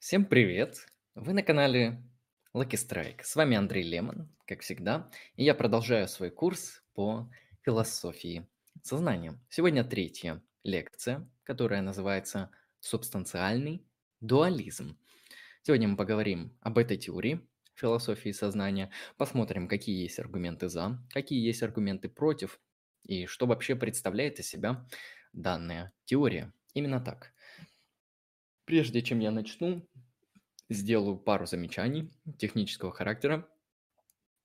Всем привет! Вы на канале Lucky Strike. С вами Андрей Лемон, как всегда, и я продолжаю свой курс по философии сознания. Сегодня третья лекция, которая называется «Субстанциальный дуализм». Сегодня мы поговорим об этой теории философии сознания, посмотрим, какие есть аргументы «за», какие есть аргументы «против», и что вообще представляет из себя данная теория. Именно так. Прежде чем я начну, сделаю пару замечаний технического характера.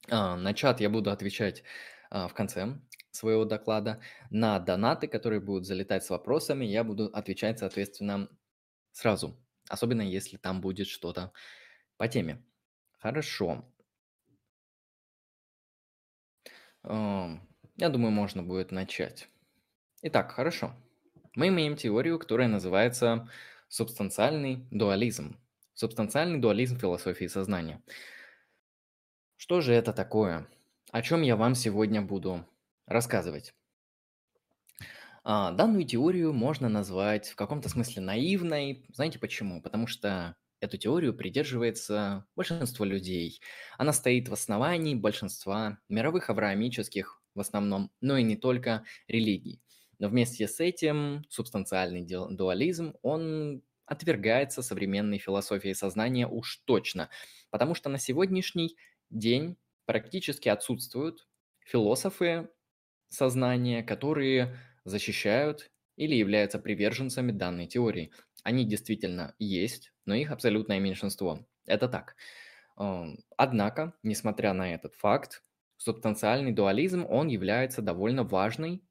А, на чат я буду отвечать а, в конце своего доклада. На донаты, которые будут залетать с вопросами, я буду отвечать, соответственно, сразу. Особенно, если там будет что-то по теме. Хорошо. А, я думаю, можно будет начать. Итак, хорошо. Мы имеем теорию, которая называется субстанциальный дуализм. Субстанциальный дуализм философии сознания. Что же это такое? О чем я вам сегодня буду рассказывать? А, данную теорию можно назвать в каком-то смысле наивной. Знаете почему? Потому что эту теорию придерживается большинство людей. Она стоит в основании большинства мировых авраамических в основном, но и не только религий. Но вместе с этим субстанциальный дуализм, он отвергается современной философией сознания уж точно, потому что на сегодняшний день практически отсутствуют философы сознания, которые защищают или являются приверженцами данной теории. Они действительно есть, но их абсолютное меньшинство. Это так. Эм, однако, несмотря на этот факт, субстанциальный дуализм, он является довольно важной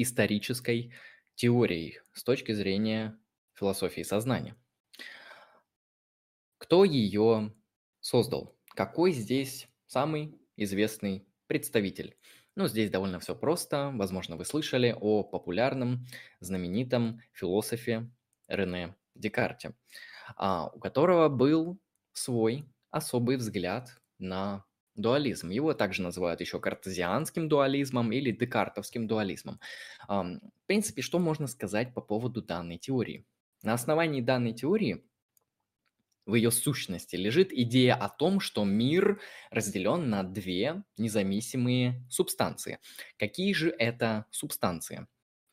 исторической теорией с точки зрения философии сознания. Кто ее создал? Какой здесь самый известный представитель? Ну, здесь довольно все просто. Возможно, вы слышали о популярном, знаменитом философе Рене Декарте, а, у которого был свой особый взгляд на дуализм. Его также называют еще картезианским дуализмом или декартовским дуализмом. В принципе, что можно сказать по поводу данной теории? На основании данной теории в ее сущности лежит идея о том, что мир разделен на две независимые субстанции. Какие же это субстанции?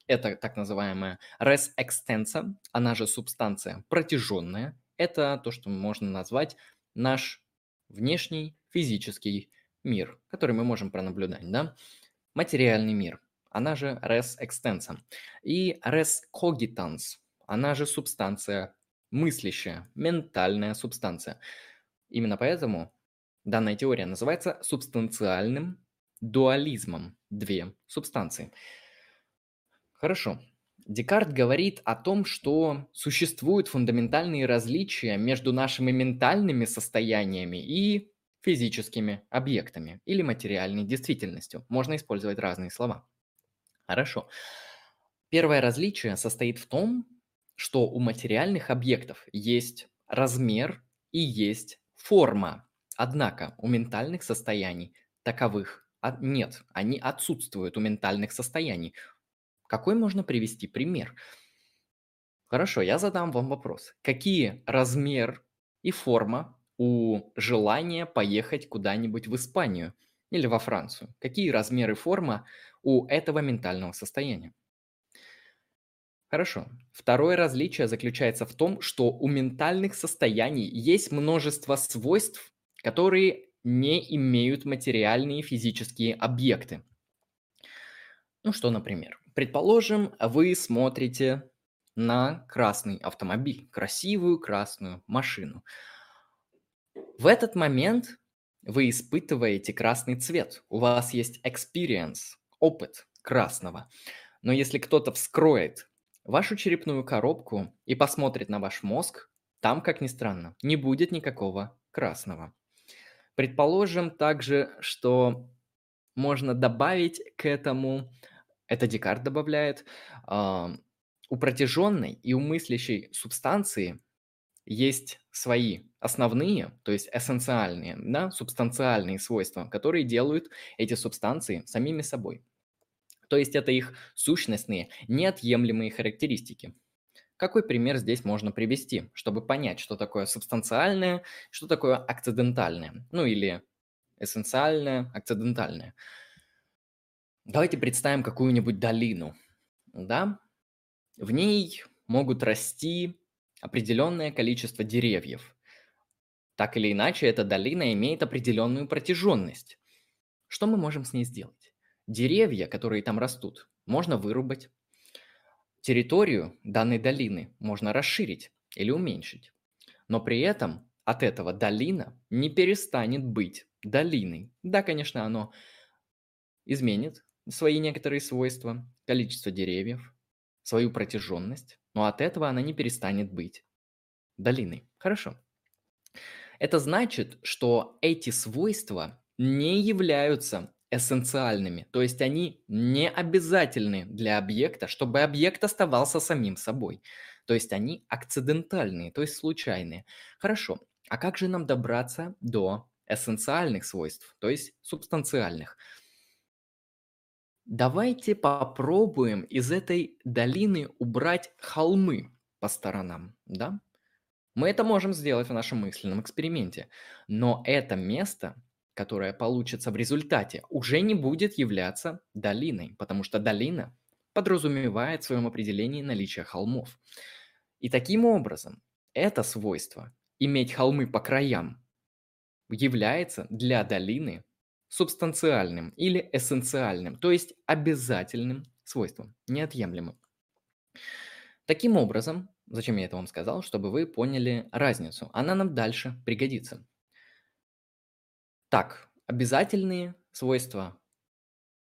Это так называемая res extensa, она же субстанция протяженная. Это то, что можно назвать наш внешний физический мир, который мы можем пронаблюдать, да? Материальный мир, она же res extensa. И res cogitans, она же субстанция мыслящая, ментальная субстанция. Именно поэтому данная теория называется субстанциальным дуализмом. Две субстанции. Хорошо. Декарт говорит о том, что существуют фундаментальные различия между нашими ментальными состояниями и физическими объектами или материальной действительностью. Можно использовать разные слова. Хорошо. Первое различие состоит в том, что у материальных объектов есть размер и есть форма. Однако у ментальных состояний таковых нет, они отсутствуют у ментальных состояний. Какой можно привести пример? Хорошо, я задам вам вопрос. Какие размер и форма у желания поехать куда-нибудь в Испанию или во Францию? Какие размеры форма у этого ментального состояния? Хорошо. Второе различие заключается в том, что у ментальных состояний есть множество свойств, которые не имеют материальные физические объекты. Ну что, например, предположим, вы смотрите на красный автомобиль, красивую красную машину. В этот момент вы испытываете красный цвет. У вас есть experience, опыт красного. Но если кто-то вскроет вашу черепную коробку и посмотрит на ваш мозг, там, как ни странно, не будет никакого красного. Предположим также, что можно добавить к этому, это Декарт добавляет, э, у протяженной и у мыслящей субстанции есть свои основные, то есть эссенциальные, да, субстанциальные свойства, которые делают эти субстанции самими собой. То есть это их сущностные, неотъемлемые характеристики. Какой пример здесь можно привести, чтобы понять, что такое субстанциальное, что такое акцидентальное, ну или эссенциальное, акцидентальное. Давайте представим какую-нибудь долину, да? В ней могут расти определенное количество деревьев. Так или иначе, эта долина имеет определенную протяженность. Что мы можем с ней сделать? Деревья, которые там растут, можно вырубать. Территорию данной долины можно расширить или уменьшить. Но при этом от этого долина не перестанет быть долиной. Да, конечно, оно изменит свои некоторые свойства, количество деревьев, свою протяженность, но от этого она не перестанет быть долиной. Хорошо. Это значит, что эти свойства не являются эссенциальными, то есть они не обязательны для объекта, чтобы объект оставался самим собой. То есть они акцидентальные, то есть случайные. Хорошо, а как же нам добраться до эссенциальных свойств, то есть субстанциальных? Давайте попробуем из этой долины убрать холмы по сторонам, да? Мы это можем сделать в нашем мысленном эксперименте, но это место, которое получится в результате, уже не будет являться долиной, потому что долина подразумевает в своем определении наличие холмов. И таким образом, это свойство, иметь холмы по краям, является для долины субстанциальным или эссенциальным, то есть обязательным свойством, неотъемлемым. Таким образом, зачем я это вам сказал, чтобы вы поняли разницу. Она нам дальше пригодится. Так, обязательные свойства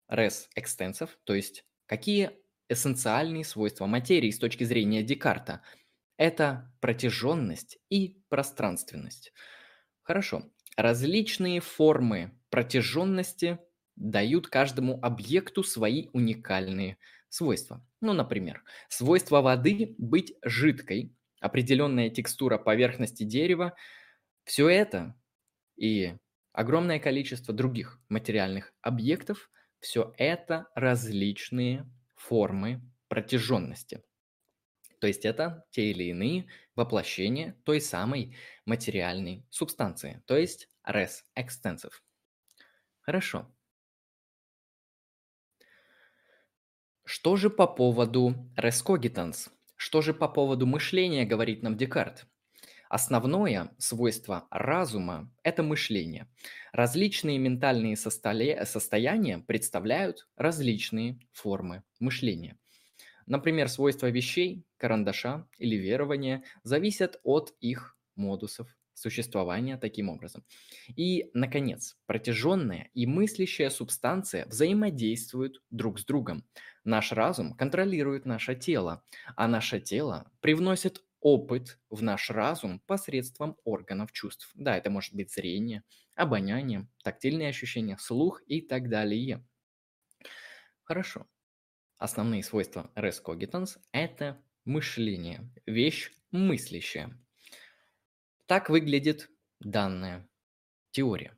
res extensив, то есть какие эссенциальные свойства материи с точки зрения Декарта. Это протяженность и пространственность. Хорошо. Различные формы протяженности дают каждому объекту свои уникальные свойства. Ну, например, свойство воды быть жидкой, определенная текстура поверхности дерева. Все это и огромное количество других материальных объектов, все это различные формы протяженности. То есть это те или иные воплощения той самой материальной субстанции, то есть res extensive. Хорошо. Что же по поводу cogitans? Что же по поводу мышления, говорит нам Декарт? Основное свойство разума– это мышление. Различные ментальные состояния представляют различные формы мышления. Например, свойства вещей, карандаша или верования зависят от их модусов существования таким образом. И, наконец, протяженная и мыслящая субстанция взаимодействуют друг с другом. Наш разум контролирует наше тело, а наше тело привносит опыт в наш разум посредством органов чувств. Да, это может быть зрение, обоняние, тактильные ощущения, слух и так далее. Хорошо. Основные свойства res это мышление, вещь мыслящая. Так выглядит данная теория.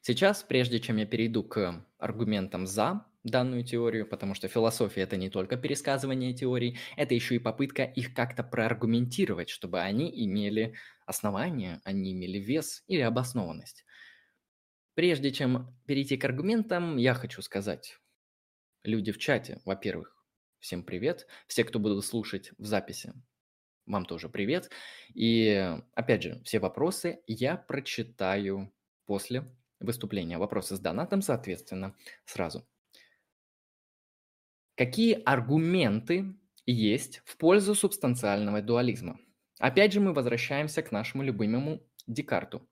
Сейчас, прежде чем я перейду к аргументам за данную теорию, потому что философия это не только пересказывание теорий, это еще и попытка их как-то проаргументировать, чтобы они имели основания, они имели вес или обоснованность. Прежде чем перейти к аргументам, я хочу сказать, люди в чате, во-первых, всем привет, все, кто будут слушать в записи, вам тоже привет. И опять же, все вопросы я прочитаю после выступления. Вопросы с донатом, соответственно, сразу. Какие аргументы есть в пользу субстанциального дуализма? Опять же, мы возвращаемся к нашему любимому Декарту.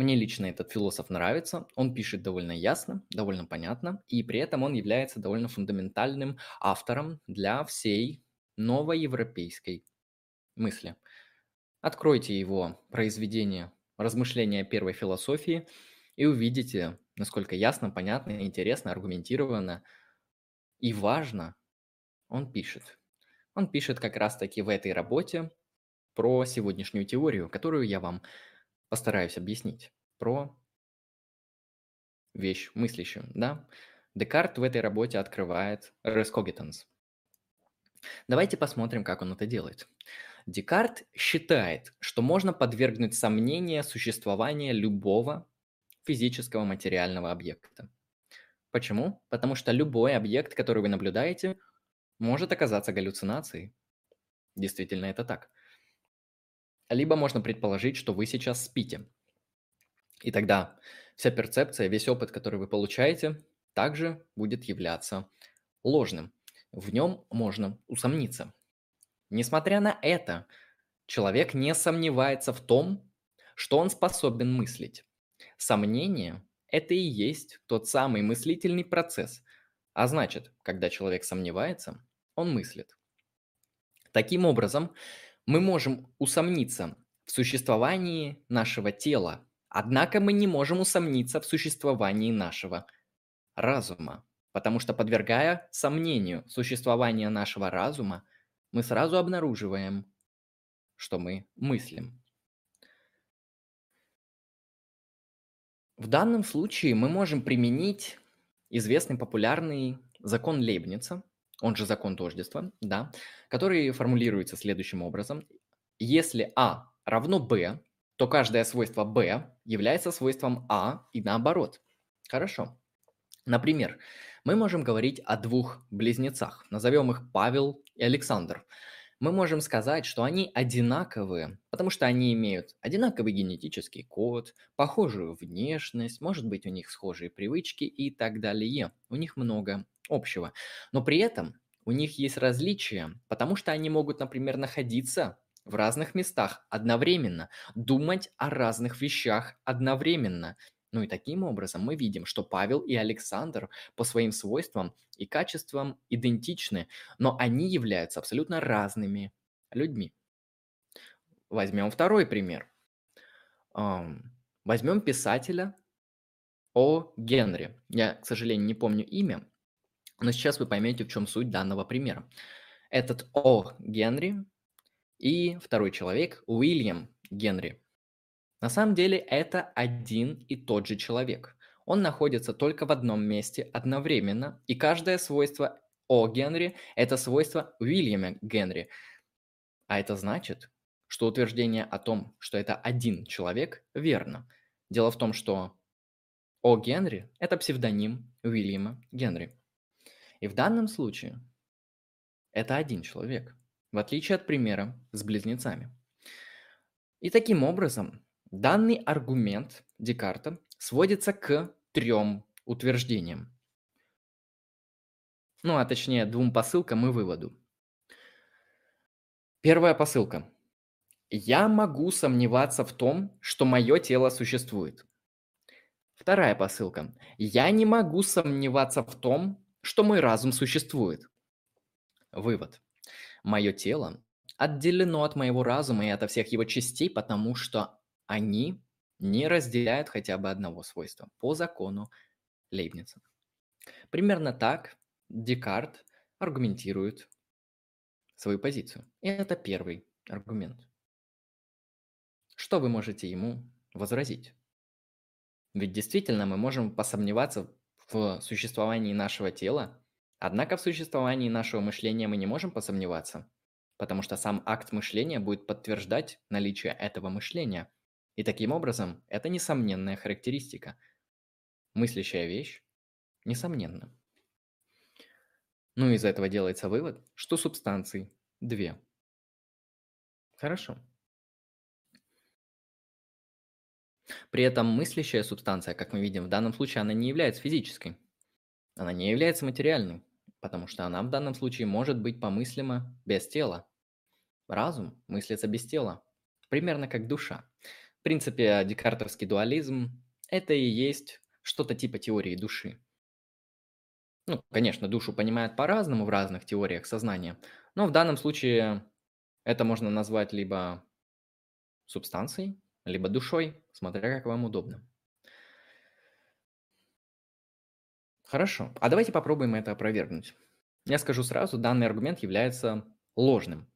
Мне лично этот философ нравится, он пишет довольно ясно, довольно понятно, и при этом он является довольно фундаментальным автором для всей новоевропейской мысли. Откройте его произведение «Размышления первой философии» и увидите, насколько ясно, понятно, интересно, аргументированно и важно он пишет. Он пишет как раз-таки в этой работе про сегодняшнюю теорию, которую я вам постараюсь объяснить. Про вещь мыслящую, да? Декарт в этой работе открывает res. Давайте посмотрим, как он это делает. Декарт считает, что можно подвергнуть сомнению существование любого физического материального объекта. Почему? Потому что любой объект, который вы наблюдаете, может оказаться галлюцинацией. Действительно, это так. Либо можно предположить, что вы сейчас спите. И тогда вся перцепция, весь опыт, который вы получаете, также будет являться ложным. В нем можно усомниться. Несмотря на это, человек не сомневается в том, что он способен мыслить. Сомнение – это и есть тот самый мыслительный процесс. А значит, когда человек сомневается, он мыслит. Таким образом, мы можем усомниться в существовании нашего тела, однако мы не можем усомниться в существовании нашего разума, потому что подвергая сомнению существование нашего разума, мы сразу обнаруживаем, что мы мыслим. В данном случае мы можем применить известный популярный закон Лейбница, он же закон тождества, да, который формулируется следующим образом. Если А равно Б, то каждое свойство Б является свойством А и наоборот. Хорошо. Например, мы можем говорить о двух близнецах. Назовем их Павел и Александр. Мы можем сказать, что они одинаковые, потому что они имеют одинаковый генетический код, похожую внешность, может быть, у них схожие привычки и так далее. У них много общего. Но при этом у них есть различия, потому что они могут, например, находиться в разных местах одновременно, думать о разных вещах одновременно. Ну и таким образом мы видим, что Павел и Александр по своим свойствам и качествам идентичны, но они являются абсолютно разными людьми. Возьмем второй пример. Возьмем писателя О. Генри. Я, к сожалению, не помню имя, но сейчас вы поймете, в чем суть данного примера. Этот О. Генри и второй человек Уильям Генри. На самом деле это один и тот же человек. Он находится только в одном месте одновременно, и каждое свойство О Генри – это свойство Уильяма Генри. А это значит, что утверждение о том, что это один человек, верно. Дело в том, что О Генри – это псевдоним Уильяма Генри. И в данном случае это один человек, в отличие от примера с близнецами. И таким образом Данный аргумент Декарта сводится к трем утверждениям. Ну, а точнее, двум посылкам и выводу. Первая посылка. Я могу сомневаться в том, что мое тело существует. Вторая посылка. Я не могу сомневаться в том, что мой разум существует. Вывод. Мое тело отделено от моего разума и от всех его частей, потому что они не разделяют хотя бы одного свойства по закону Лейбница. Примерно так Декарт аргументирует свою позицию. И это первый аргумент. Что вы можете ему возразить? Ведь действительно мы можем посомневаться в существовании нашего тела, однако в существовании нашего мышления мы не можем посомневаться, потому что сам акт мышления будет подтверждать наличие этого мышления – и таким образом, это несомненная характеристика. Мыслящая вещь, несомненно. Ну, из этого делается вывод, что субстанций две. Хорошо. При этом мыслящая субстанция, как мы видим, в данном случае она не является физической. Она не является материальной, потому что она в данном случае может быть помыслима без тела. Разум мыслится без тела, примерно как душа. В принципе, декартовский дуализм – это и есть что-то типа теории души. Ну, конечно, душу понимают по-разному в разных теориях сознания, но в данном случае это можно назвать либо субстанцией, либо душой, смотря как вам удобно. Хорошо, а давайте попробуем это опровергнуть. Я скажу сразу, данный аргумент является ложным.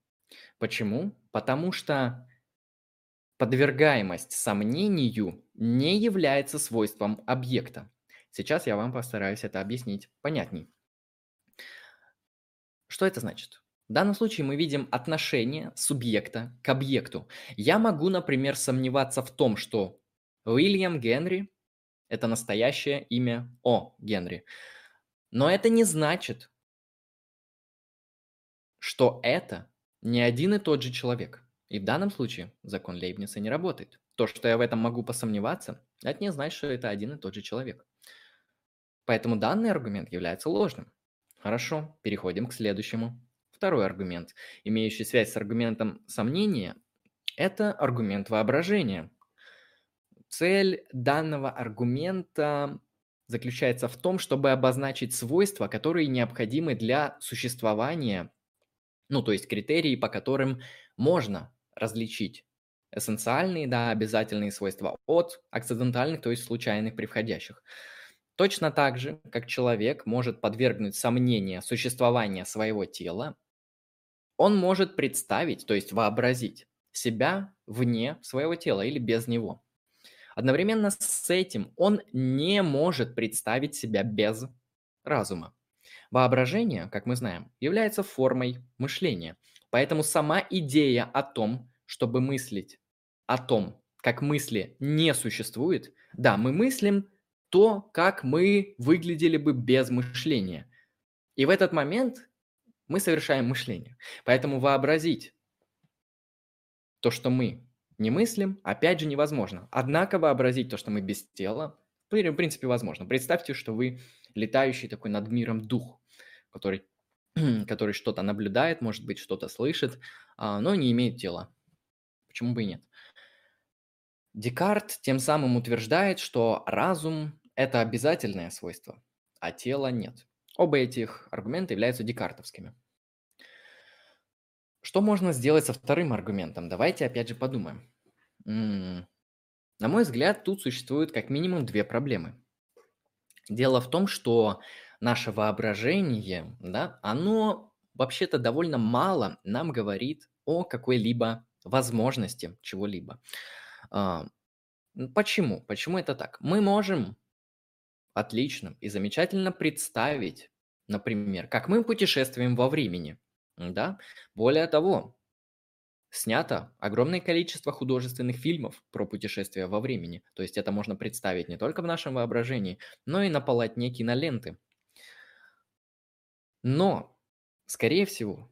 Почему? Потому что Подвергаемость сомнению не является свойством объекта. Сейчас я вам постараюсь это объяснить понятней. Что это значит? В данном случае мы видим отношение субъекта к объекту. Я могу, например, сомневаться в том, что Уильям Генри – это настоящее имя О. Генри. Но это не значит, что это не один и тот же человек. И в данном случае закон Лейбница не работает. То, что я в этом могу посомневаться, это не значит, что это один и тот же человек. Поэтому данный аргумент является ложным. Хорошо, переходим к следующему. Второй аргумент, имеющий связь с аргументом сомнения, это аргумент воображения. Цель данного аргумента заключается в том, чтобы обозначить свойства, которые необходимы для существования, ну, то есть критерии, по которым можно различить эссенциальные, да, обязательные свойства от акцидентальных, то есть случайных превходящих. Точно так же, как человек может подвергнуть сомнению существование своего тела, он может представить, то есть вообразить себя вне своего тела или без него. Одновременно с этим он не может представить себя без разума. Воображение, как мы знаем, является формой мышления. Поэтому сама идея о том, чтобы мыслить о том, как мысли не существует, да, мы мыслим то, как мы выглядели бы без мышления. И в этот момент мы совершаем мышление. Поэтому вообразить то, что мы не мыслим, опять же невозможно. Однако вообразить то, что мы без тела, в принципе, возможно. Представьте, что вы летающий такой над миром дух, который, который что-то наблюдает, может быть, что-то слышит, а, но не имеет тела. Почему бы и нет? Декарт тем самым утверждает, что разум это обязательное свойство, а тело нет. Оба этих аргумента являются декартовскими. Что можно сделать со вторым аргументом? Давайте опять же подумаем. На мой взгляд, тут существует как минимум две проблемы. Дело в том, что наше воображение, да, оно вообще-то довольно мало нам говорит о какой-либо возможности чего-либо. А, почему? Почему это так? Мы можем отлично и замечательно представить, например, как мы путешествуем во времени. Да? Более того, снято огромное количество художественных фильмов про путешествия во времени. То есть это можно представить не только в нашем воображении, но и на полотне киноленты. Но, скорее всего,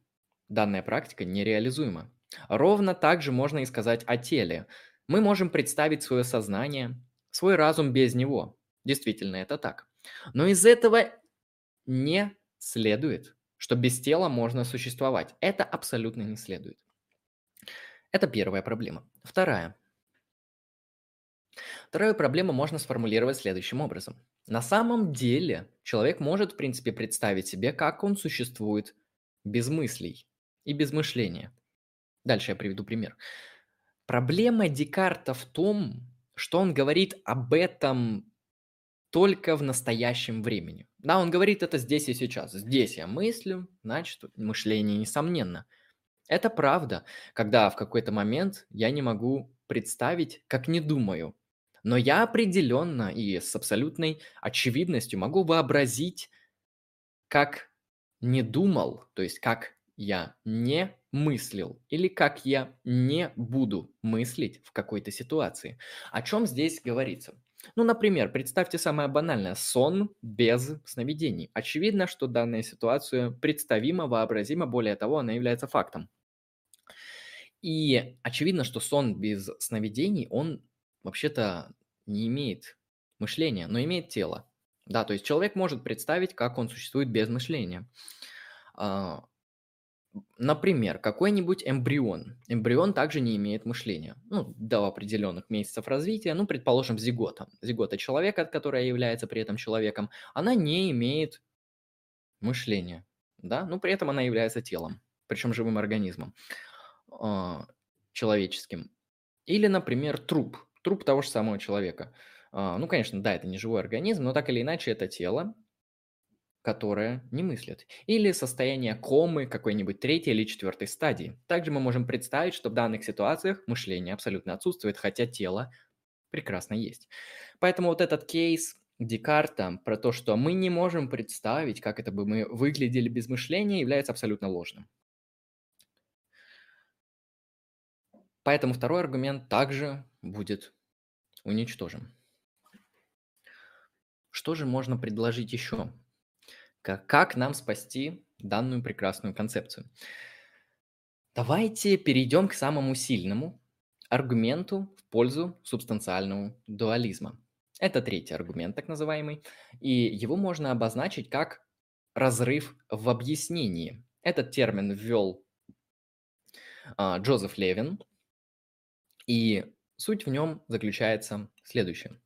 данная практика нереализуема. Ровно так же можно и сказать о теле. Мы можем представить свое сознание, свой разум без него. Действительно, это так. Но из этого не следует, что без тела можно существовать. Это абсолютно не следует. Это первая проблема. Вторая. Вторую проблему можно сформулировать следующим образом. На самом деле человек может, в принципе, представить себе, как он существует без мыслей и без мышления. Дальше я приведу пример. Проблема Декарта в том, что он говорит об этом только в настоящем времени. Да, он говорит это здесь и сейчас. Здесь я мыслю, значит, мышление несомненно. Это правда, когда в какой-то момент я не могу представить, как не думаю. Но я определенно и с абсолютной очевидностью могу вообразить, как не думал, то есть как я не мыслил или как я не буду мыслить в какой-то ситуации. О чем здесь говорится? Ну, например, представьте самое банальное– сон без сновидений. Очевидно, что данная ситуация представима, вообразима, более того, она является фактом. И очевидно, что сон без сновидений, он вообще-то не имеет мышления, но имеет тело. Да, то есть человек может представить, как он существует без мышления. А, Например, какой-нибудь эмбрион. Эмбрион также не имеет мышления. Ну, до определенных месяцев развития, ну, предположим, зигота. Зигота человека, которая является при этом человеком, она не имеет мышления, да, но при этом она является телом, причем живым организмом э, человеческим. Или, например, труп, труп того же самого человека. Э, ну, конечно, да, это не живой организм, но так или иначе это тело, которое не мыслит, или состояние комы какой-нибудь третьей или четвертой стадии. Также мы можем представить, что в данных ситуациях мышление абсолютно отсутствует, хотя тело прекрасно есть. Поэтому вот этот кейс Декарта про то, что мы не можем представить, как это бы мы выглядели без мышления, является абсолютно ложным. Поэтому второй аргумент также будет уничтожен. Что же можно предложить еще? Как, нам спасти данную прекрасную концепцию? Давайте перейдем к самому сильному аргументу в пользу субстанциального дуализма. Это третий аргумент, так называемый, и его можно обозначить как разрыв в объяснении. Этот термин ввел а, Джозеф Левин, и суть в нем заключается в следующем.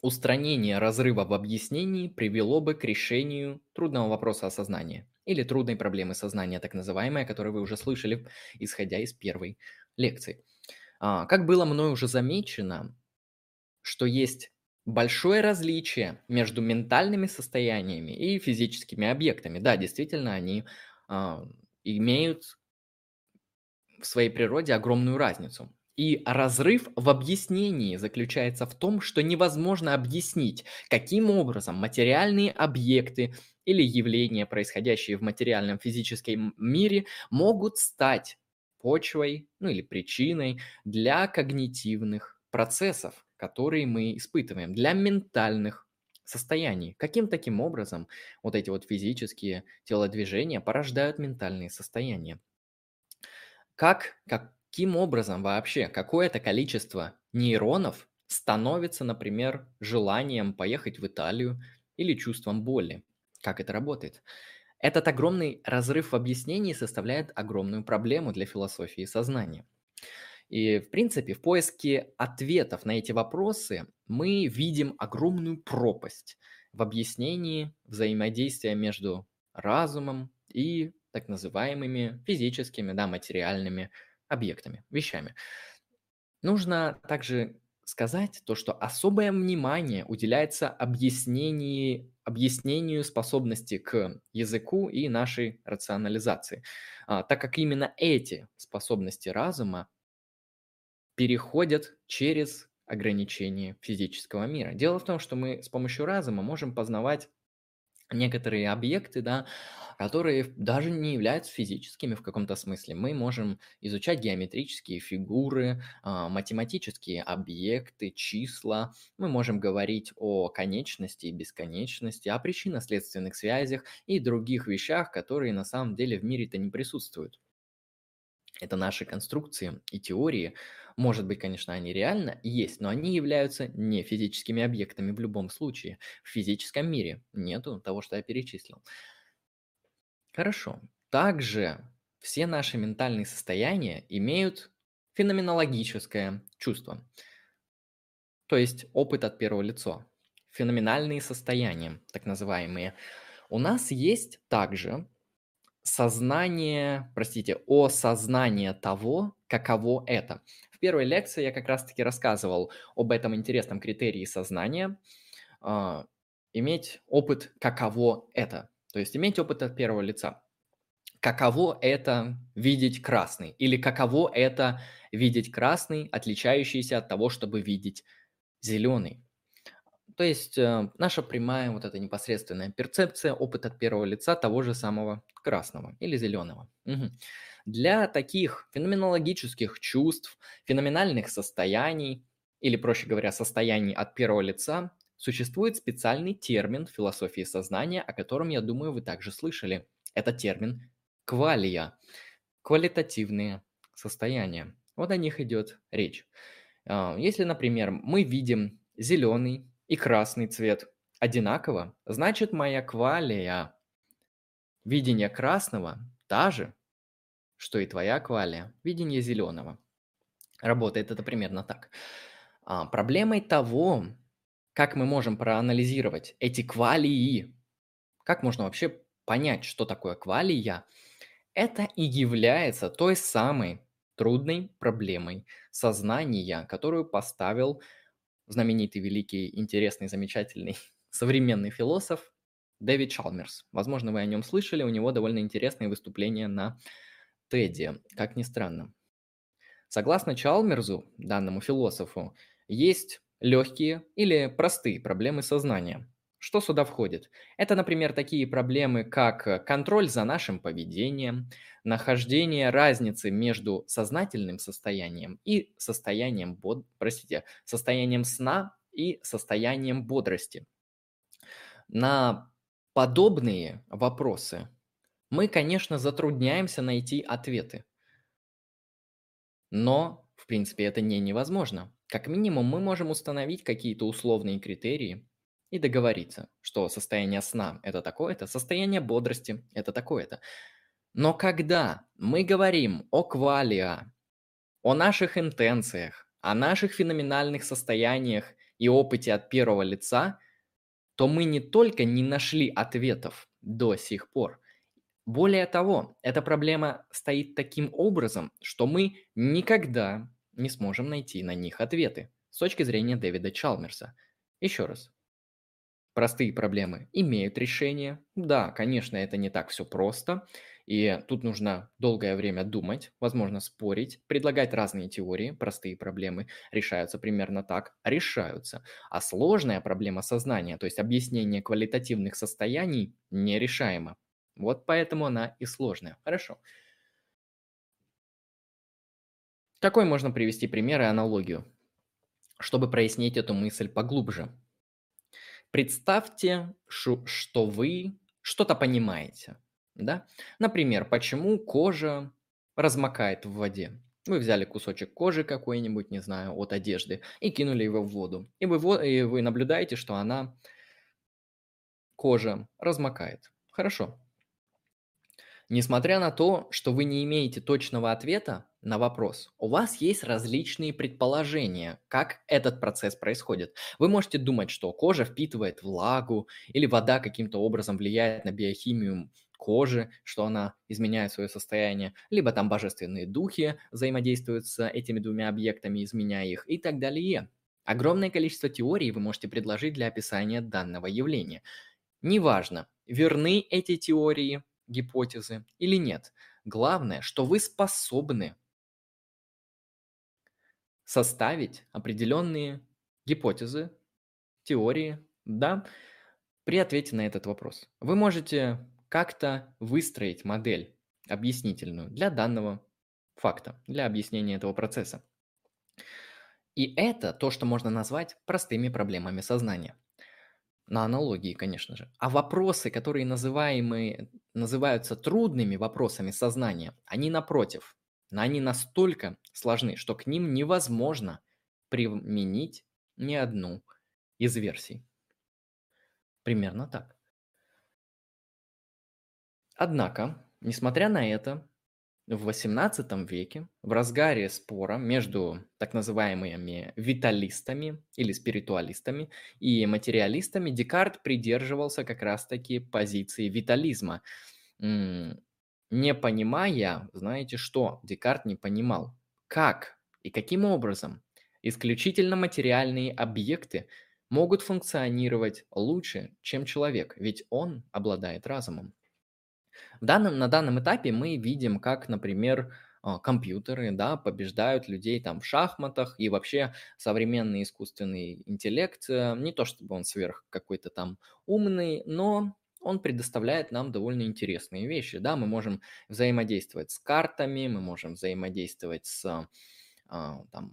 Устранение разрыва в объяснении привело бы к решению трудного вопроса осознания или трудной проблемы сознания, так называемой, о которой вы уже слышали, исходя из первой лекции. А, как было мной уже замечено, что есть большое различие между ментальными состояниями и физическими объектами. Да, действительно, они а, имеют в своей природе огромную разницу. И разрыв в объяснении заключается в том, что невозможно объяснить, каким образом материальные объекты или явления, происходящие в материальном физическом мире, могут стать почвой, ну или причиной для когнитивных процессов, которые мы испытываем, для ментальных состояний. Каким таким образом вот эти вот физические телодвижения порождают ментальные состояния? Как, как Каким образом вообще какое-то количество нейронов становится, например, желанием поехать в Италию или чувством боли? Как это работает? Этот огромный разрыв в объяснении составляет огромную проблему для философии сознания. И, в принципе, в поиске ответов на эти вопросы мы видим огромную пропасть в объяснении взаимодействия между разумом и так называемыми физическими, да, материальными объектами, вещами. Нужно также сказать то, что особое внимание уделяется объяснению, объяснению способности к языку и нашей рационализации, а, так как именно эти способности разума переходят через ограничения физического мира. Дело в том, что мы с помощью разума можем познавать некоторые объекты, да, которые даже не являются физическими в каком-то смысле. Мы можем изучать геометрические фигуры, а, математические объекты, числа. Мы можем говорить о конечности и бесконечности, о причинно-следственных связях и других вещах, которые на самом деле в мире-то не присутствуют. Это наши конструкции и теории. Может быть, конечно, они реально есть, но они являются не физическими объектами в любом случае. В физическом мире нету того, что я перечислил. Хорошо. Также все наши ментальные состояния имеют феноменологическое чувство, то есть опыт от первого лица, феноменальные состояния, так называемые. У нас есть также сознание, простите, осознание того, каково это. В первой лекции я как раз-таки рассказывал об этом интересном критерии сознания, э, иметь опыт, каково это. То есть иметь опыт от первого лица. Каково это видеть красный? Или каково это видеть красный, отличающийся от того, чтобы видеть зеленый? То есть э, наша прямая вот эта непосредственная перцепция, опыт от первого лица того же самого красного или зеленого. Угу. Для таких феноменологических чувств, феноменальных состояний, или, проще говоря, состояний от первого лица, Существует специальный термин в философии сознания, о котором, я думаю, вы также слышали. Это термин квалия, квалитативные состояния. Вот о них идет речь. А, если, например, мы видим зеленый и красный цвет одинаково, значит моя квалия, видение красного, та же, что и твоя квалия, видение зеленого. Работает это примерно так. А, проблемой того, как мы можем проанализировать эти квалии? Как можно вообще понять, что такое квалия? Это и является той самой трудной проблемой сознания, которую поставил знаменитый, великий, интересный, замечательный современный философ Дэвид Чалмерс. Возможно, вы о нем слышали, у него довольно интересные выступления на TED, как ни странно. Согласно Чалмерзу, данному философу, есть легкие или простые проблемы сознания. Что сюда входит? Это, например, такие проблемы, как э, контроль за нашим поведением, нахождение разницы между сознательным состоянием и состоянием, bod... простите, состоянием сна и состоянием бодрости. На подобные вопросы мы, конечно, затрудняемся найти ответы. Но, в принципе, это не невозможно. Как минимум, мы можем установить какие-то условные критерии и договориться, что состояние сна– это такое-то, состояние бодрости– это такое-то. Но когда мы говорим о квалиа, о наших интенциях, о наших феноменальных состояниях и опыте от первого лица, то мы не только не нашли ответов до сих пор, более того, эта проблема стоит таким образом, что мы никогда не сможем найти на них ответы с точки зрения Дэвида Чалмерса. Еще раз. Простые проблемы имеют решение. Да, конечно, это не так все просто. И тут нужно долгое время думать, возможно, спорить, предлагать разные теории. Простые проблемы решаются примерно так, решаются. А сложная проблема сознания, то есть объяснение квалитативных состояний, нерешаема. Вот поэтому она и сложная. Хорошо. Какой можно привести пример и аналогию, чтобы прояснить эту мысль поглубже? Представьте, что вы что-то понимаете. Да? Например, почему кожа размокает в воде. Вы взяли кусочек кожи какой-нибудь, не знаю, от одежды и кинули его в воду. И вы, и вы наблюдаете, что она, кожа, размокает. Хорошо. Несмотря на то, что вы не имеете точного ответа на вопрос, у вас есть различные предположения, как этот процесс происходит. Вы можете думать, что кожа впитывает влагу, или вода каким-то образом влияет на биохимию кожи, что она изменяет свое состояние, либо там божественные духи взаимодействуют с этими двумя объектами, изменяя их и так далее. Огромное количество теорий вы можете предложить для описания данного явления. Неважно, верны эти теории гипотезы или нет. Главное, что вы способны составить определенные гипотезы, теории, да, при ответе на этот вопрос. Вы можете как-то выстроить модель объяснительную для данного факта, для объяснения этого процесса. И это то, что можно назвать простыми проблемами сознания. На аналогии, конечно же. А вопросы, которые называемые, называются трудными вопросами сознания, они напротив, они настолько сложны, что к ним невозможно применить ни одну из версий. Примерно так. Однако, несмотря на это, в XVIII веке, в разгаре спора между так называемыми виталистами или спиритуалистами и материалистами, Декарт придерживался как раз-таки позиции витализма. Не понимая, знаете что, Декарт не понимал, как и каким образом исключительно материальные объекты могут функционировать лучше, чем человек, ведь он обладает разумом. В данном, на данном этапе мы видим, как, например, а, компьютеры, да, побеждают людей там в шахматах, и вообще современный искусственный интеллект, э, не то чтобы он сверх какой-то там умный, но он предоставляет нам довольно интересные вещи, да, мы можем взаимодействовать с картами, мы можем взаимодействовать с а, там,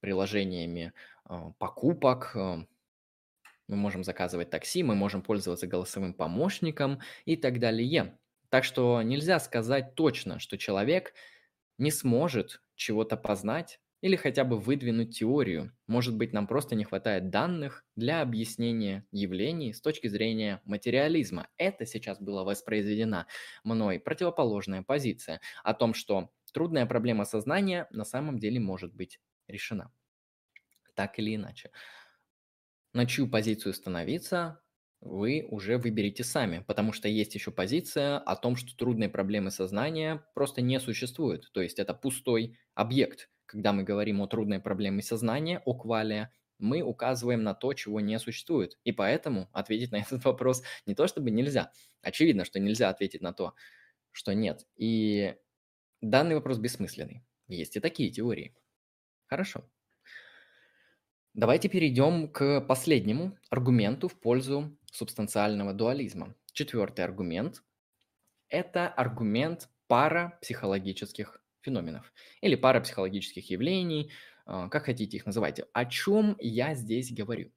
приложениями а, покупок, мы можем заказывать такси, мы можем пользоваться голосовым помощником и так далее. Так что нельзя сказать точно, что человек не сможет чего-то познать или хотя бы выдвинуть теорию. Может быть, нам просто не хватает данных для объяснения явлений с точки зрения материализма. Это сейчас была воспроизведена мной противоположная позиция о том, что трудная проблема сознания на самом деле может быть решена. Так или иначе. На чью позицию становиться, вы уже выберете сами, потому что есть еще позиция о том, что трудные проблемы сознания просто не существуют. То есть это пустой объект. Когда мы говорим о трудной проблеме сознания, о квале, мы указываем на то, чего не существует. И поэтому ответить на этот вопрос не то чтобы нельзя. Очевидно, что нельзя ответить на то, что нет. И данный вопрос бессмысленный. Есть и такие теории. Хорошо. Давайте перейдем к последнему аргументу в пользу субстанциального дуализма. Четвертый аргумент– это аргумент парапсихологических феноменов или парапсихологических явлений, а, как хотите их называйте. О чем я здесь говорю?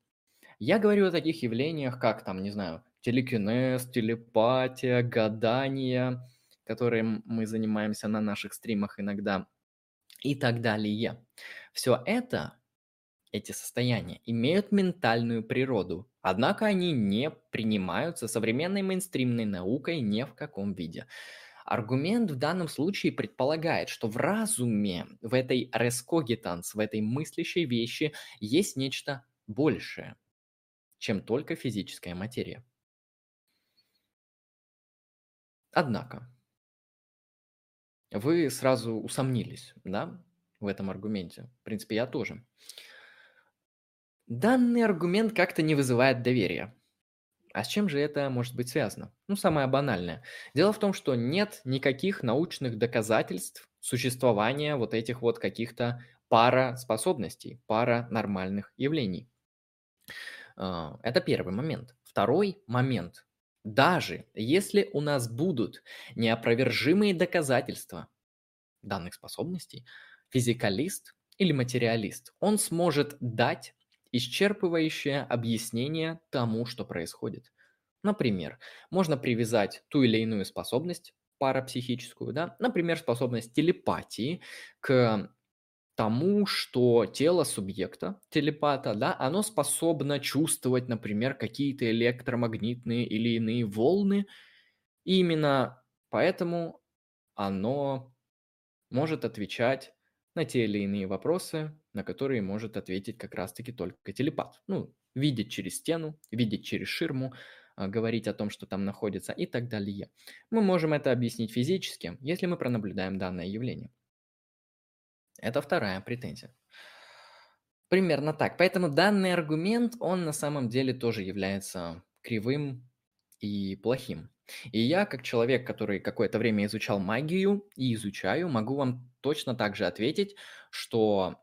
Я говорю о таких явлениях, как там, не знаю, телекинез, телепатия, гадание, которым мы занимаемся на наших стримах иногда и так далее. Все это эти состояния имеют ментальную природу, однако они не принимаются современной мейнстримной наукой ни в каком виде. Аргумент в данном случае предполагает, что в разуме, в этой рескогитанс, в этой мыслящей вещи есть нечто большее, чем только физическая материя. Однако, вы сразу усомнились, да, в этом аргументе. В принципе, я тоже. Данный аргумент как-то не вызывает доверия. А с чем же это может быть связано? Ну, самое банальное. Дело в том, что нет никаких научных доказательств существования вот этих вот каких-то параспособностей, паранормальных явлений. А, это первый момент. Второй момент. Даже если у нас будут неопровержимые доказательства данных способностей, физикалист или материалист, он сможет дать исчерпывающее объяснение тому, что происходит. Например, можно привязать ту или иную способность парапсихическую, да, например, способность телепатии к тому, что тело субъекта, телепата, да, оно способно чувствовать, например, какие-то электромагнитные или иные волны. И именно поэтому оно может отвечать на те или иные вопросы, на которые может ответить как раз-таки только телепат. Ну, видеть через стену, видеть через ширму, а, говорить о том, что там находится и так далее. Мы можем это объяснить физически, если мы пронаблюдаем данное явление. Это вторая претензия. Примерно так. Поэтому данный аргумент, он на самом деле тоже является кривым и плохим. И я, как человек, который какое-то время изучал магию и изучаю, могу вам точно так же ответить, что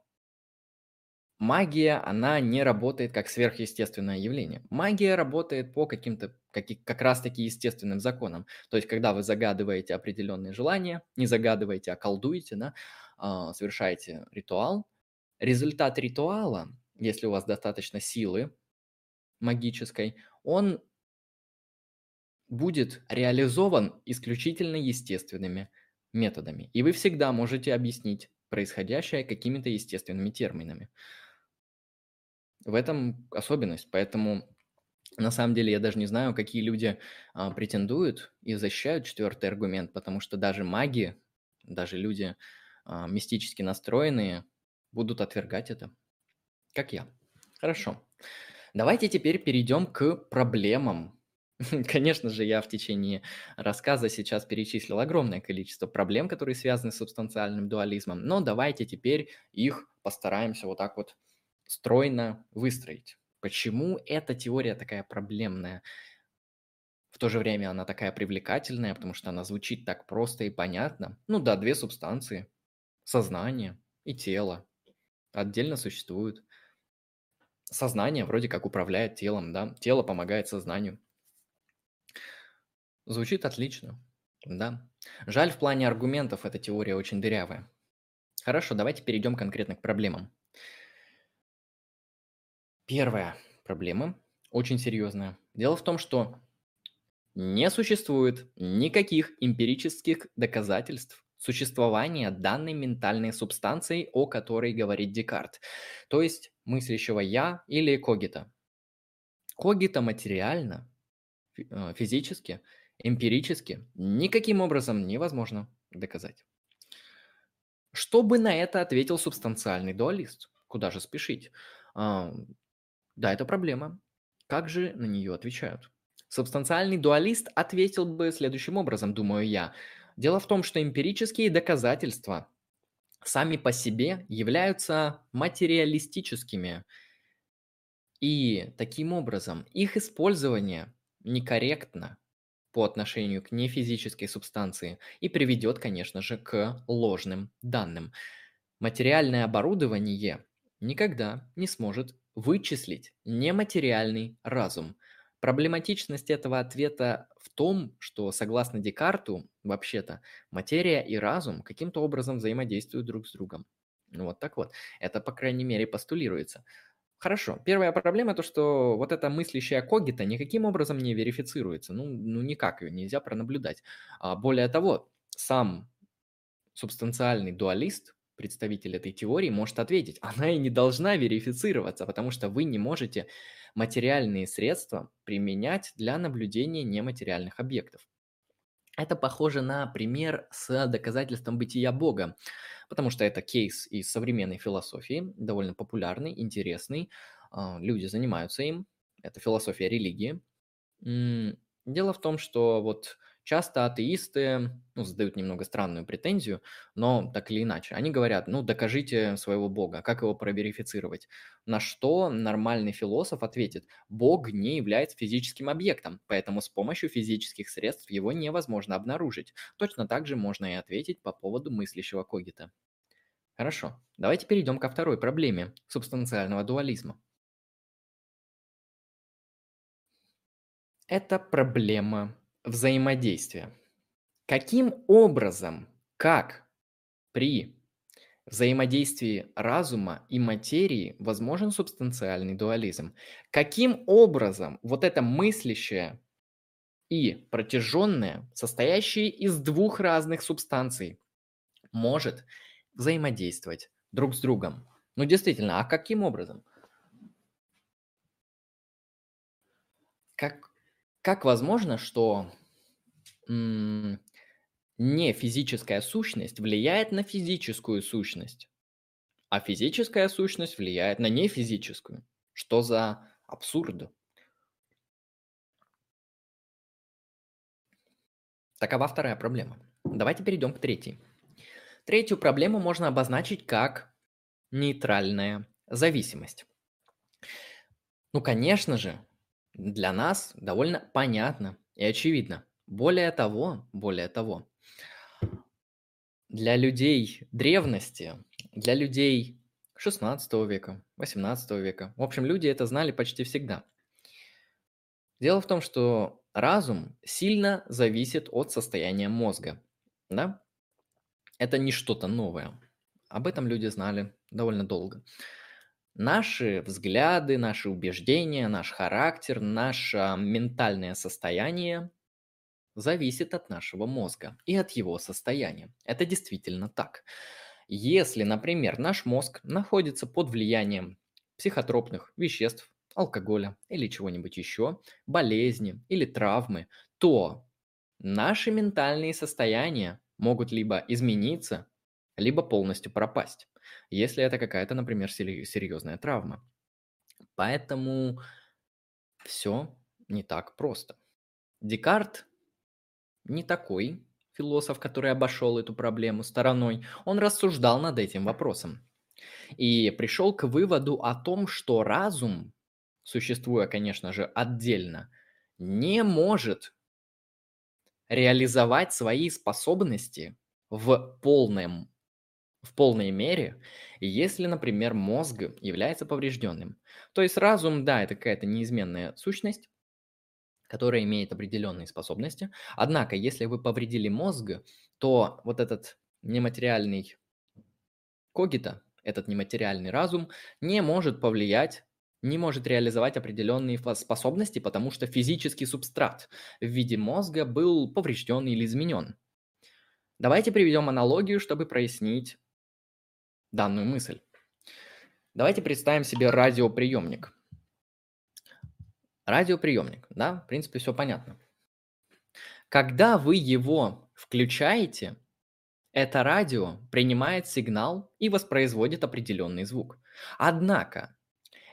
магия, она не работает как сверхъестественное явление. Магия работает по каким-то каки- как раз-таки естественным законам. То есть, когда вы загадываете определенные желания, не загадываете, а колдуете, да, а, совершаете ритуал, результат ритуала, если у вас достаточно силы магической, он будет реализован исключительно естественными методами. И вы всегда можете объяснить происходящее какими-то естественными терминами. В этом особенность. Поэтому на самом деле я даже не знаю, какие люди а, претендуют и защищают четвертый аргумент, потому что даже маги, даже люди а, мистически настроенные будут отвергать это, как я. Хорошо. Давайте теперь перейдем к проблемам Конечно же, я в течение рассказа сейчас перечислил огромное количество проблем, которые связаны с субстанциальным дуализмом, но давайте теперь их постараемся вот так вот стройно выстроить. Почему эта теория такая проблемная? В то же время она такая привлекательная, потому что она звучит так просто и понятно. Ну да, две субстанции. Сознание и тело отдельно существуют. Сознание вроде как управляет телом, да? Тело помогает сознанию. Звучит отлично, да. Жаль, в плане аргументов эта теория очень дырявая. Хорошо, давайте перейдем конкретно к проблемам. Первая проблема, очень серьезная. Дело в том, что не существует никаких эмпирических доказательств существования данной ментальной субстанции, о которой говорит Декарт, то есть мыслящего «я» или когита. Когита материально, э, физически – эмпирически никаким образом невозможно доказать. Что бы на это ответил субстанциальный дуалист? Куда же спешить? Да, это проблема. Как же на нее отвечают? Субстанциальный дуалист ответил бы следующим образом, думаю я. Дело в том, что эмпирические доказательства сами по себе являются материалистическими. И таким образом их использование некорректно по отношению к нефизической субстанции и приведет, конечно же, к ложным данным. Материальное оборудование никогда не сможет вычислить нематериальный разум. Проблематичность этого ответа в том, что, согласно Декарту, вообще-то, материя и разум каким-то образом взаимодействуют друг с другом. Ну вот так вот. Это, по крайней мере, постулируется. Хорошо. Первая проблема то, что вот эта мыслящая когита никаким образом не верифицируется. Ну, ну никак ее нельзя пронаблюдать. А более того, сам субстанциальный дуалист, представитель этой теории, может ответить, она и не должна верифицироваться, потому что вы не можете материальные средства применять для наблюдения нематериальных объектов. Это похоже на пример с доказательством бытия Бога, потому что это кейс из современной философии, довольно популярный, интересный. А, люди занимаются им. Это философия религии. Дело в том, что вот Часто атеисты ну, задают немного странную претензию, но так или иначе. Они говорят, ну докажите своего Бога, как его проверифицировать? На что нормальный философ ответит, Бог не является физическим объектом, поэтому с помощью физических средств его невозможно обнаружить. Точно так же можно и ответить по поводу мыслящего когита. Хорошо, давайте перейдем ко второй проблеме субстанциального дуализма. Это проблема взаимодействия. Каким образом, как при взаимодействии разума и материи возможен субстанциальный дуализм? Каким образом вот это мыслящее и протяженное, состоящее из двух разных субстанций, может взаимодействовать друг с другом? Ну, действительно, а каким образом? Как, как возможно, что не физическая сущность влияет на физическую сущность, а физическая сущность влияет на нефизическую? Что за абсурд? Такова вторая проблема. Давайте перейдем к третьей. Третью проблему можно обозначить как нейтральная зависимость. Ну, конечно же, для нас довольно понятно и очевидно. Более того, более того, для людей древности, для людей 16 века, 18 века, в общем, люди это знали почти всегда. Дело в том, что разум сильно зависит от состояния мозга, да? Это не что-то новое. Об этом люди знали довольно долго. Наши взгляды, наши убеждения, наш характер, наше ментальное состояние зависит от нашего мозга и от его состояния. Это действительно так. Если, например, наш мозг находится под влиянием психотропных веществ, алкоголя или чего-нибудь еще, болезни или травмы, то наши ментальные состояния могут либо измениться, либо полностью пропасть если это какая-то, например, серьезная травма. Поэтому все не так просто. Декарт не такой философ, который обошел эту проблему стороной. Он рассуждал над этим вопросом и пришел к выводу о том, что разум, существуя, конечно же, отдельно, не может реализовать свои способности в полном в полной мере, если, например, мозг является поврежденным. То есть разум, да, это какая-то неизменная сущность, которая имеет определенные способности. Однако, если вы повредили мозг, то вот этот нематериальный когита, этот нематериальный разум не может повлиять, не может реализовать определенные способности, потому что физический субстрат в виде мозга был поврежден или изменен. Давайте приведем аналогию, чтобы прояснить данную мысль. Давайте представим себе радиоприемник. Радиоприемник, да, в принципе, все понятно. Когда вы его включаете, это радио принимает сигнал и воспроизводит определенный звук. Однако,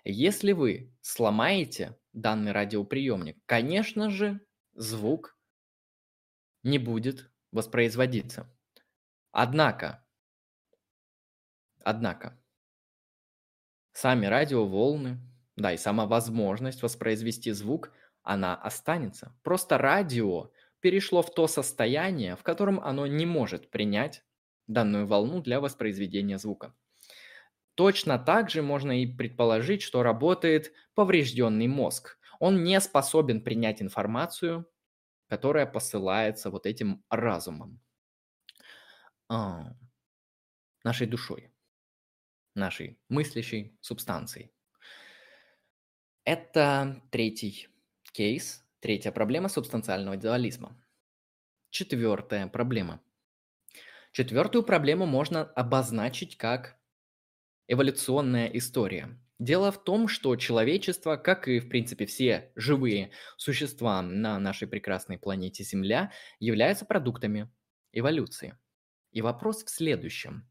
если вы сломаете данный радиоприемник, конечно же, звук не будет воспроизводиться. Однако, Однако, сами радиоволны, да, и сама возможность воспроизвести звук, она останется. Просто радио перешло в то состояние, в котором оно не может принять данную волну для воспроизведения звука. Точно так же можно и предположить, что работает поврежденный мозг. Он не способен принять информацию, которая посылается вот этим разумом, а, нашей душой, нашей мыслящей субстанцией. Это третий кейс, третья проблема субстанциального дуализма. Четвертая проблема. Четвертую проблему можно обозначить как эволюционная история. Дело в том, что человечество, как и, в принципе, все живые существа на нашей прекрасной планете Земля, являются продуктами эволюции. И вопрос в следующем.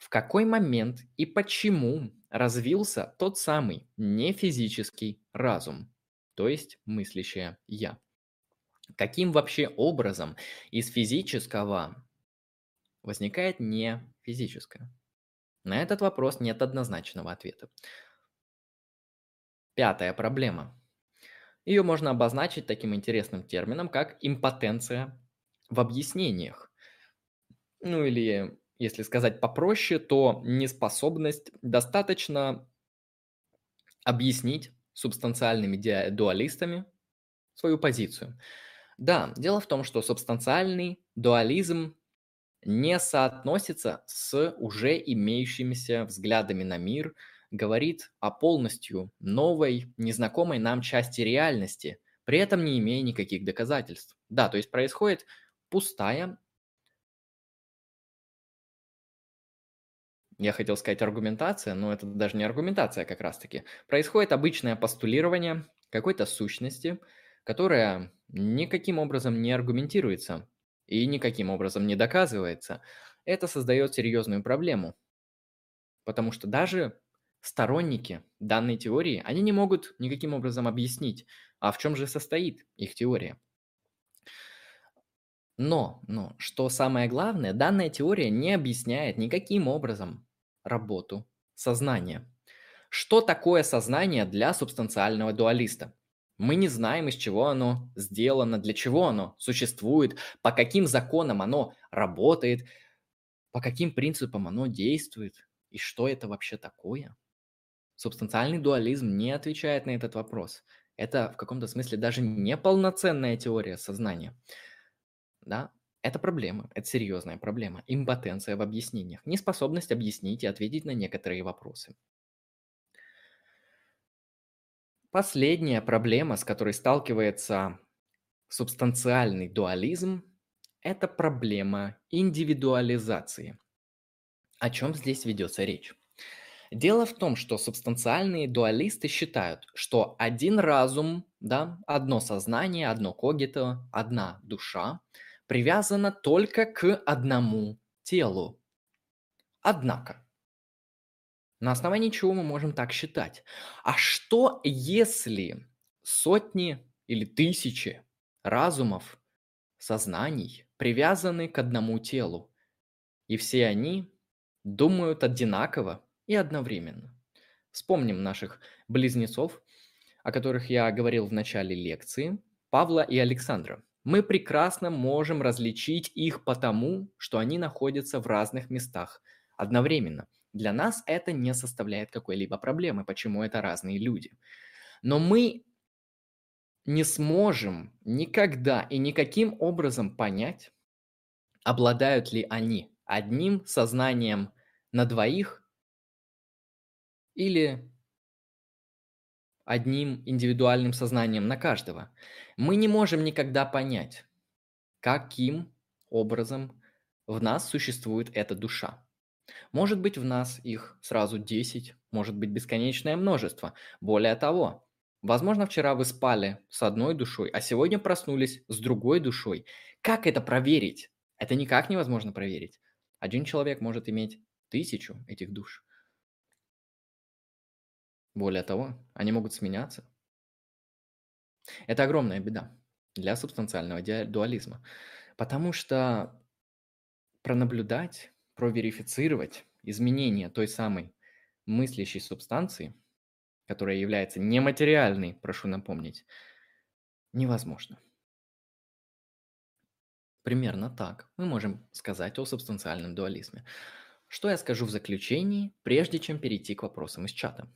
В какой момент и почему развился тот самый нефизический разум, то есть мыслящее «я»? Каким вообще образом из физического возникает не физическое? На этот вопрос нет однозначного ответа. Пятая проблема. Ее можно обозначить таким интересным термином, как импотенция в объяснениях. Ну или, если сказать попроще, то неспособность достаточно объяснить субстанциальными дуалистами свою позицию. Да, дело в том, что субстанциальный дуализм не соотносится с уже имеющимися взглядами на мир – говорит о полностью новой, незнакомой нам части реальности, при этом не имея никаких доказательств. Да, то есть происходит пустая, я хотел сказать аргументация, но это даже не аргументация как раз-таки. Происходит обычное постулирование какой-то сущности, которая никаким образом не аргументируется и никаким образом не доказывается. Это создает серьезную проблему, потому что даже Сторонники данной теории, они не могут никаким образом объяснить, а в чем же состоит их теория. Но, но, что самое главное, данная теория не объясняет никаким образом работу сознания. Что такое сознание для субстанциального дуалиста? Мы не знаем, из чего оно сделано, для чего оно существует, по каким законам оно работает, по каким принципам оно действует и что это вообще такое. Субстанциальный дуализм не отвечает на этот вопрос. Это в каком-то смысле даже неполноценная теория сознания. Да? Это проблема, это серьезная проблема. Импотенция в объяснениях, неспособность объяснить и ответить на некоторые вопросы. Последняя проблема, с которой сталкивается субстанциальный дуализм, это проблема индивидуализации. О чем здесь ведется речь? Дело в том, что субстанциальные дуалисты считают, что один разум, да, одно сознание, одно когито, одна душа привязана только к одному телу. Однако, на основании чего мы можем так считать? А что если сотни или тысячи разумов, сознаний привязаны к одному телу, и все они думают одинаково, и одновременно. Вспомним наших близнецов, о которых я говорил в начале лекции, Павла и Александра. Мы прекрасно можем различить их потому, что они находятся в разных местах одновременно. Для нас это не составляет какой-либо проблемы, почему это разные люди. Но мы не сможем никогда и никаким образом понять, обладают ли они одним сознанием на двоих или одним индивидуальным сознанием на каждого. Мы не можем никогда понять, каким образом в нас существует эта душа. Может быть, в нас их сразу 10, может быть, бесконечное множество. Более того, возможно, вчера вы спали с одной душой, а сегодня проснулись с другой душой. Как это проверить? Это никак невозможно проверить. Один человек может иметь тысячу этих душ. Более того, они могут сменяться. Это огромная беда для субстанциального дуализма, потому что пронаблюдать, проверифицировать изменения той самой мыслящей субстанции, которая является нематериальной, прошу напомнить, невозможно. Примерно так мы можем сказать о субстанциальном дуализме. Что я скажу в заключении, прежде чем перейти к вопросам из чата?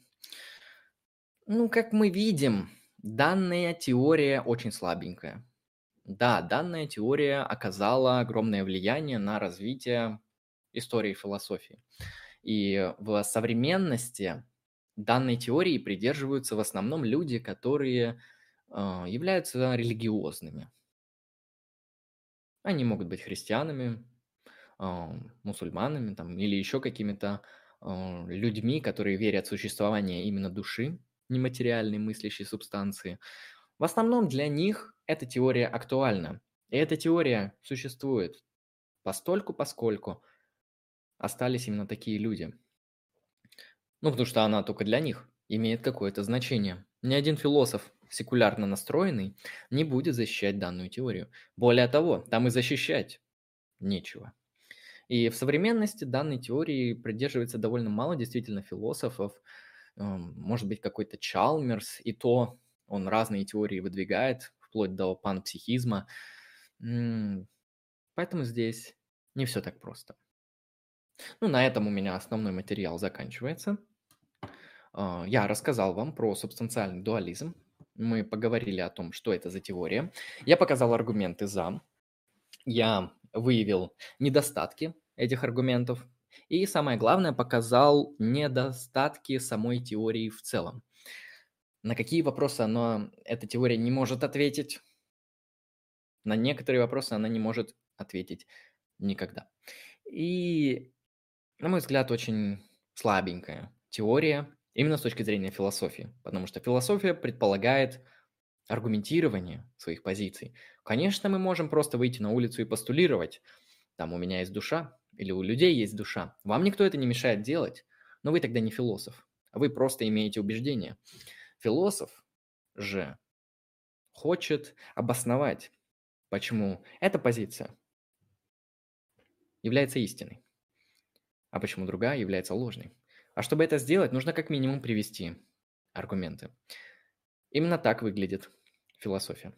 Ну, как мы видим, данная теория очень слабенькая. Да, данная теория оказала огромное влияние на развитие истории философии. И в современности данной теории придерживаются в основном люди, которые э, являются религиозными. Они могут быть христианами, э, мусульманами там, или еще какими-то э, людьми, которые верят в существование именно души, нематериальной мыслящей субстанции. В основном для них эта теория актуальна. И эта теория существует постольку, поскольку остались именно такие люди. Ну, потому что она только для них имеет какое-то значение. Ни один философ, секулярно настроенный, не будет защищать данную теорию. Более того, там и защищать нечего. И в современности данной теории придерживается довольно мало действительно философов, может быть, какой-то Чалмерс, и то он разные теории выдвигает, вплоть до панпсихизма. Поэтому здесь не все так просто. Ну, на этом у меня основной материал заканчивается. А, я рассказал вам про субстанциальный дуализм. Мы поговорили о том, что это за теория. Я показал аргументы «за». Я выявил недостатки этих аргументов. И самое главное, показал недостатки самой теории в целом. На какие вопросы она, эта теория не может ответить? На некоторые вопросы она не может ответить никогда. И, на мой взгляд, очень слабенькая теория именно с точки зрения философии, потому что философия предполагает аргументирование своих позиций. Конечно, мы можем просто выйти на улицу и постулировать, там у меня есть душа, или у людей есть душа. Вам никто это не мешает делать, но вы тогда не философ. Вы просто имеете убеждение. Философ же хочет обосновать, почему эта позиция является истиной, а почему другая является ложной. А чтобы это сделать, нужно как минимум привести аргументы. Именно так выглядит философия.